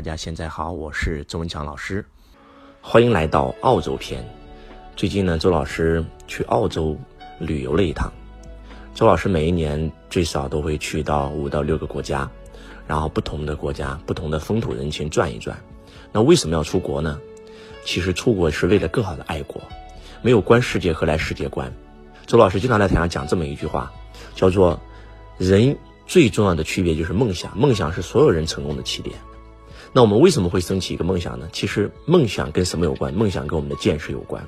大家现在好，我是周文强老师，欢迎来到澳洲篇。最近呢，周老师去澳洲旅游了一趟。周老师每一年最少都会去到五到六个国家，然后不同的国家、不同的风土人情转一转。那为什么要出国呢？其实出国是为了更好的爱国。没有观世界，何来世界观？周老师经常在台上讲这么一句话，叫做“人最重要的区别就是梦想，梦想是所有人成功的起点。”那我们为什么会升起一个梦想呢？其实梦想跟什么有关？梦想跟我们的见识有关。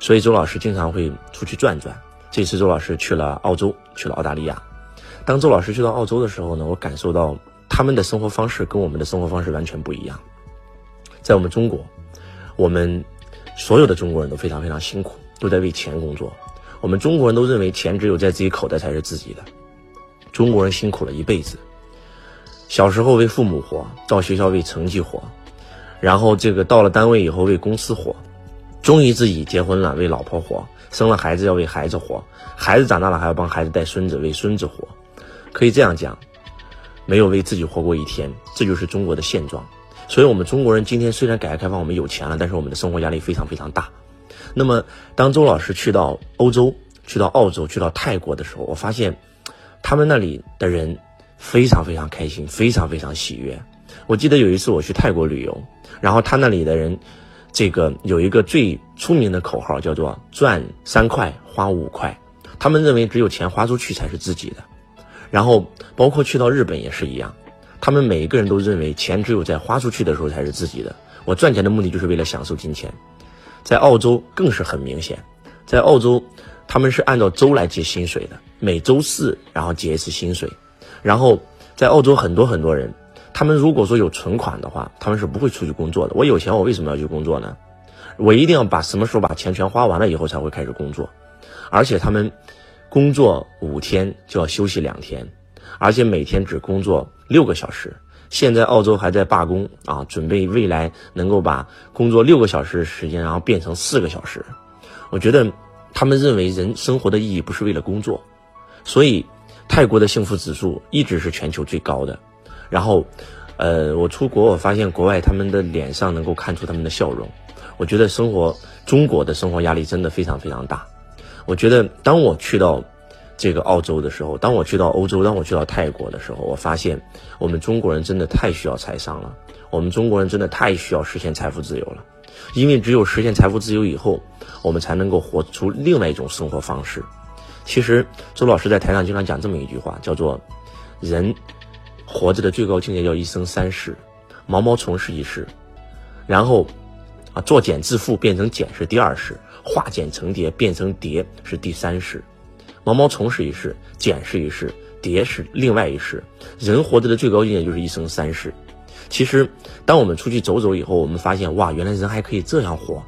所以周老师经常会出去转转。这次周老师去了澳洲，去了澳大利亚。当周老师去到澳洲的时候呢，我感受到他们的生活方式跟我们的生活方式完全不一样。在我们中国，我们所有的中国人都非常非常辛苦，都在为钱工作。我们中国人都认为钱只有在自己口袋才是自己的。中国人辛苦了一辈子。小时候为父母活，到学校为成绩活，然后这个到了单位以后为公司活，终于自己结婚了为老婆活，生了孩子要为孩子活，孩子长大了还要帮孩子带孙子为孙子活，可以这样讲，没有为自己活过一天，这就是中国的现状。所以，我们中国人今天虽然改革开放我们有钱了，但是我们的生活压力非常非常大。那么，当周老师去到欧洲、去到澳洲、去到泰国的时候，我发现他们那里的人。非常非常开心，非常非常喜悦。我记得有一次我去泰国旅游，然后他那里的人，这个有一个最出名的口号叫做“赚三块花五块”，他们认为只有钱花出去才是自己的。然后包括去到日本也是一样，他们每一个人都认为钱只有在花出去的时候才是自己的。我赚钱的目的就是为了享受金钱。在澳洲更是很明显，在澳洲他们是按照周来结薪水的，每周四然后结一次薪水。然后，在澳洲很多很多人，他们如果说有存款的话，他们是不会出去工作的。我有钱，我为什么要去工作呢？我一定要把什么时候把钱全花完了以后才会开始工作。而且他们工作五天就要休息两天，而且每天只工作六个小时。现在澳洲还在罢工啊，准备未来能够把工作六个小时的时间，然后变成四个小时。我觉得他们认为人生活的意义不是为了工作，所以。泰国的幸福指数一直是全球最高的，然后，呃，我出国我发现国外他们的脸上能够看出他们的笑容，我觉得生活中国的生活压力真的非常非常大。我觉得当我去到这个澳洲的时候，当我去到欧洲，当我去到泰国的时候，我发现我们中国人真的太需要财商了，我们中国人真的太需要实现财富自由了，因为只有实现财富自由以后，我们才能够活出另外一种生活方式。其实，周老师在台上经常讲这么一句话，叫做“人活着的最高境界叫一生三世，毛毛虫是一世，然后啊作茧自缚变成茧是第二世，化茧成蝶变成蝶是第三世，毛毛虫是一世，茧是一世，蝶是另外一世。人活着的最高境界就是一生三世。其实，当我们出去走走以后，我们发现哇，原来人还可以这样活。”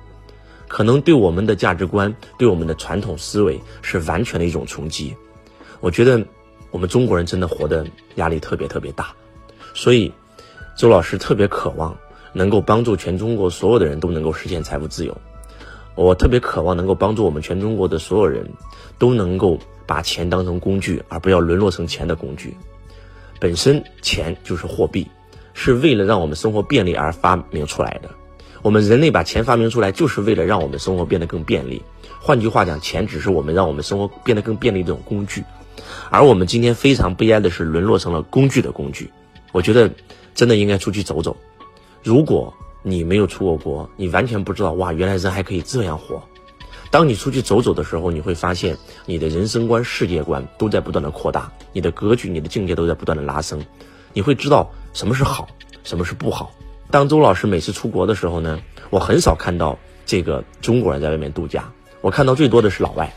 可能对我们的价值观、对我们的传统思维是完全的一种冲击。我觉得我们中国人真的活得压力特别特别大，所以周老师特别渴望能够帮助全中国所有的人都能够实现财富自由。我特别渴望能够帮助我们全中国的所有人都能够把钱当成工具，而不要沦落成钱的工具。本身钱就是货币，是为了让我们生活便利而发明出来的。我们人类把钱发明出来，就是为了让我们生活变得更便利。换句话讲，钱只是我们让我们生活变得更便利的一种工具。而我们今天非常悲哀的是，沦落成了工具的工具。我觉得，真的应该出去走走。如果你没有出过国，你完全不知道哇，原来人还可以这样活。当你出去走走的时候，你会发现你的人生观、世界观都在不断的扩大，你的格局、你的境界都在不断的拉升。你会知道什么是好，什么是不好。当周老师每次出国的时候呢，我很少看到这个中国人在外面度假，我看到最多的是老外。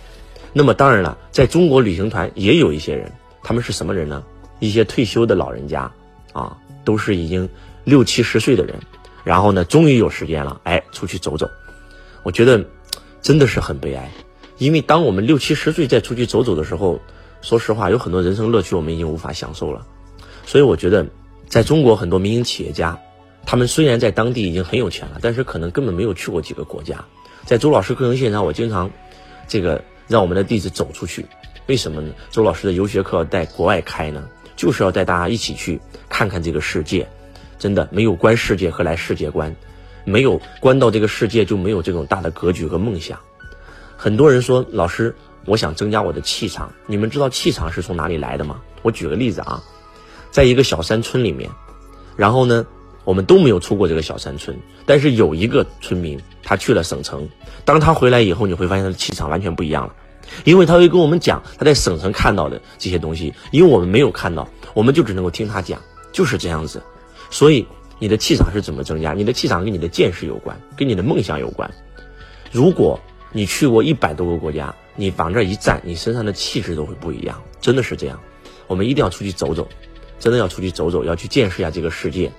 那么当然了，在中国旅行团也有一些人，他们是什么人呢？一些退休的老人家，啊，都是已经六七十岁的人，然后呢，终于有时间了，哎，出去走走。我觉得真的是很悲哀，因为当我们六七十岁再出去走走的时候，说实话，有很多人生乐趣我们已经无法享受了。所以我觉得，在中国很多民营企业家。他们虽然在当地已经很有钱了，但是可能根本没有去过几个国家。在周老师课程现场，我经常这个让我们的弟子走出去。为什么呢？周老师的游学课在国外开呢，就是要带大家一起去看看这个世界，真的没有观世界何来世界观，没有观到这个世界就没有这种大的格局和梦想。很多人说老师，我想增加我的气场。你们知道气场是从哪里来的吗？我举个例子啊，在一个小山村里面，然后呢，我们都没有出过这个小山村，但是有一个村民他去了省城，当他回来以后，你会发现他的气场完全不一样了，因为他会跟我们讲他在省城看到的这些东西，因为我们没有看到，我们就只能够听他讲，就是这样子。所以你的气场是怎么增加？你的气场跟你的见识有关，跟你的梦想有关。如果你去过一百多个国家，你往这一站，你身上的气质都会不一样，真的是这样。我们一定要出去走走，真的要出去走走，要去见识一下这个世界。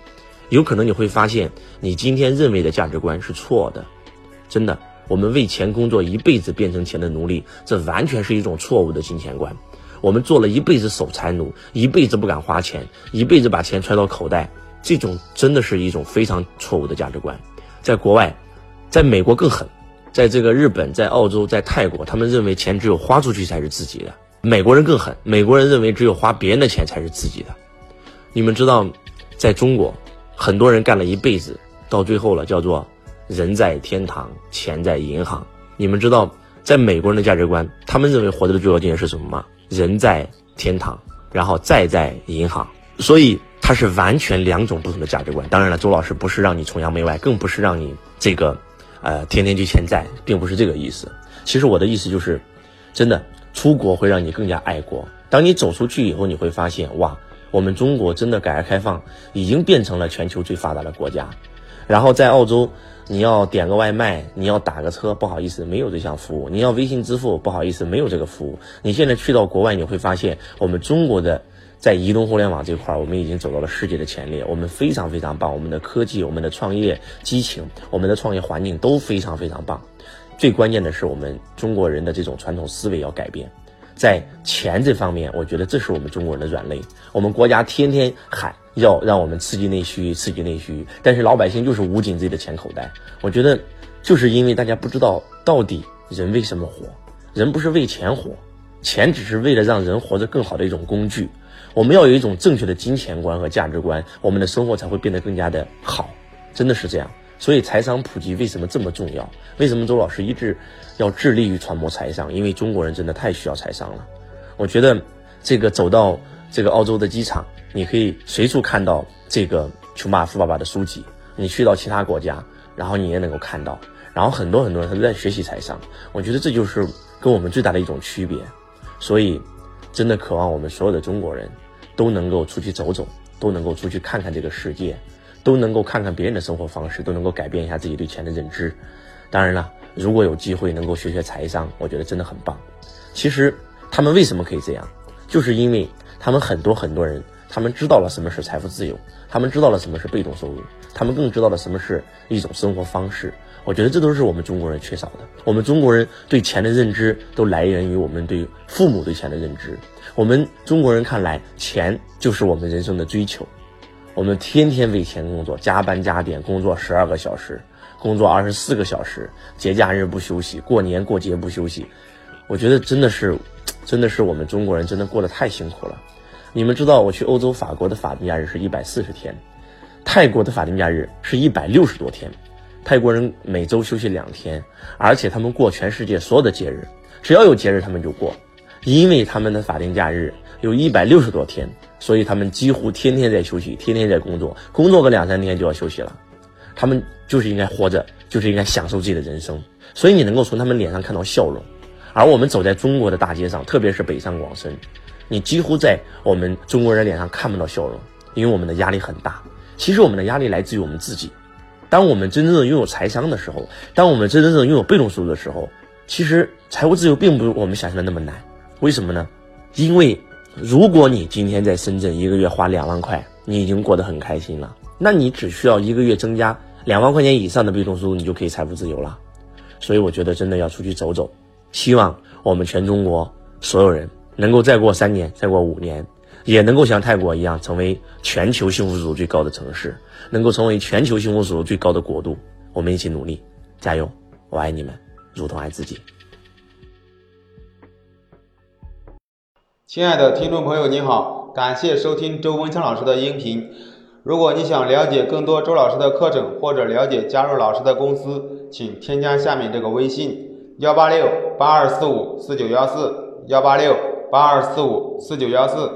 有可能你会发现，你今天认为的价值观是错的。真的，我们为钱工作一辈子变成钱的奴隶，这完全是一种错误的金钱观。我们做了一辈子守财奴，一辈子不敢花钱，一辈子把钱揣到口袋，这种真的是一种非常错误的价值观。在国外，在美国更狠。在这个日本、在澳洲、在泰国，他们认为钱只有花出去才是自己的。美国人更狠，美国人认为只有花别人的钱才是自己的。你们知道，在中国，很多人干了一辈子，到最后了叫做“人在天堂，钱在银行”。你们知道，在美国人的价值观，他们认为活着的最高境界是什么吗？人在天堂，然后再在银行。所以它是完全两种不同的价值观。当然了，周老师不是让你崇洋媚外，更不是让你这个。呃，天天去欠债，并不是这个意思。其实我的意思就是，真的出国会让你更加爱国。当你走出去以后，你会发现，哇，我们中国真的改革开放已经变成了全球最发达的国家。然后在澳洲，你要点个外卖，你要打个车，不好意思，没有这项服务；你要微信支付，不好意思，没有这个服务。你现在去到国外，你会发现我们中国的。在移动互联网这块，我们已经走到了世界的前列，我们非常非常棒，我们的科技、我们的创业激情、我们的创业环境都非常非常棒。最关键的是，我们中国人的这种传统思维要改变。在钱这方面，我觉得这是我们中国人的软肋。我们国家天天喊要让我们刺激内需、刺激内需，但是老百姓就是捂紧自己的钱口袋。我觉得，就是因为大家不知道到底人为什么活，人不是为钱活，钱只是为了让人活得更好的一种工具。我们要有一种正确的金钱观和价值观，我们的生活才会变得更加的好，真的是这样。所以财商普及为什么这么重要？为什么周老师一直要致力于传播财商？因为中国人真的太需要财商了。我觉得这个走到这个澳洲的机场，你可以随处看到这个《穷爸爸富爸爸》的书籍。你去到其他国家，然后你也能够看到，然后很多很多人他都在学习财商。我觉得这就是跟我们最大的一种区别。所以，真的渴望我们所有的中国人。都能够出去走走，都能够出去看看这个世界，都能够看看别人的生活方式，都能够改变一下自己对钱的认知。当然了，如果有机会能够学学财商，我觉得真的很棒。其实他们为什么可以这样，就是因为他们很多很多人，他们知道了什么是财富自由，他们知道了什么是被动收入，他们更知道了什么是一种生活方式。我觉得这都是我们中国人缺少的。我们中国人对钱的认知都来源于我们对父母对钱的认知。我们中国人看来，钱就是我们人生的追求。我们天天为钱工作，加班加点工作十二个小时，工作二十四个小时，节假日不休息，过年过节不休息。我觉得真的是，真的是我们中国人真的过得太辛苦了。你们知道，我去欧洲法国的法定假日是一百四十天，泰国的法定假日是一百六十多天。泰国人每周休息两天，而且他们过全世界所有的节日，只要有节日他们就过。因为他们的法定假日有一百六十多天，所以他们几乎天天在休息，天天在工作，工作个两三天就要休息了。他们就是应该活着，就是应该享受自己的人生。所以你能够从他们脸上看到笑容。而我们走在中国的大街上，特别是北上广深，你几乎在我们中国人脸上看不到笑容，因为我们的压力很大。其实我们的压力来自于我们自己。当我们真正的拥有财商的时候，当我们真正的拥有被动收入的时候，其实财务自由并不如我们想象的那么难。为什么呢？因为如果你今天在深圳一个月花两万块，你已经过得很开心了，那你只需要一个月增加两万块钱以上的被动收入，你就可以财富自由了。所以我觉得真的要出去走走，希望我们全中国所有人能够再过三年，再过五年，也能够像泰国一样，成为全球幸福指数最高的城市，能够成为全球幸福指数最高的国度。我们一起努力，加油！我爱你们，如同爱自己。亲爱的听众朋友，你好，感谢收听周文强老师的音频。如果你想了解更多周老师的课程，或者了解加入老师的公司，请添加下面这个微信：幺八六八二四五四九幺四，幺八六八二四五四九幺四。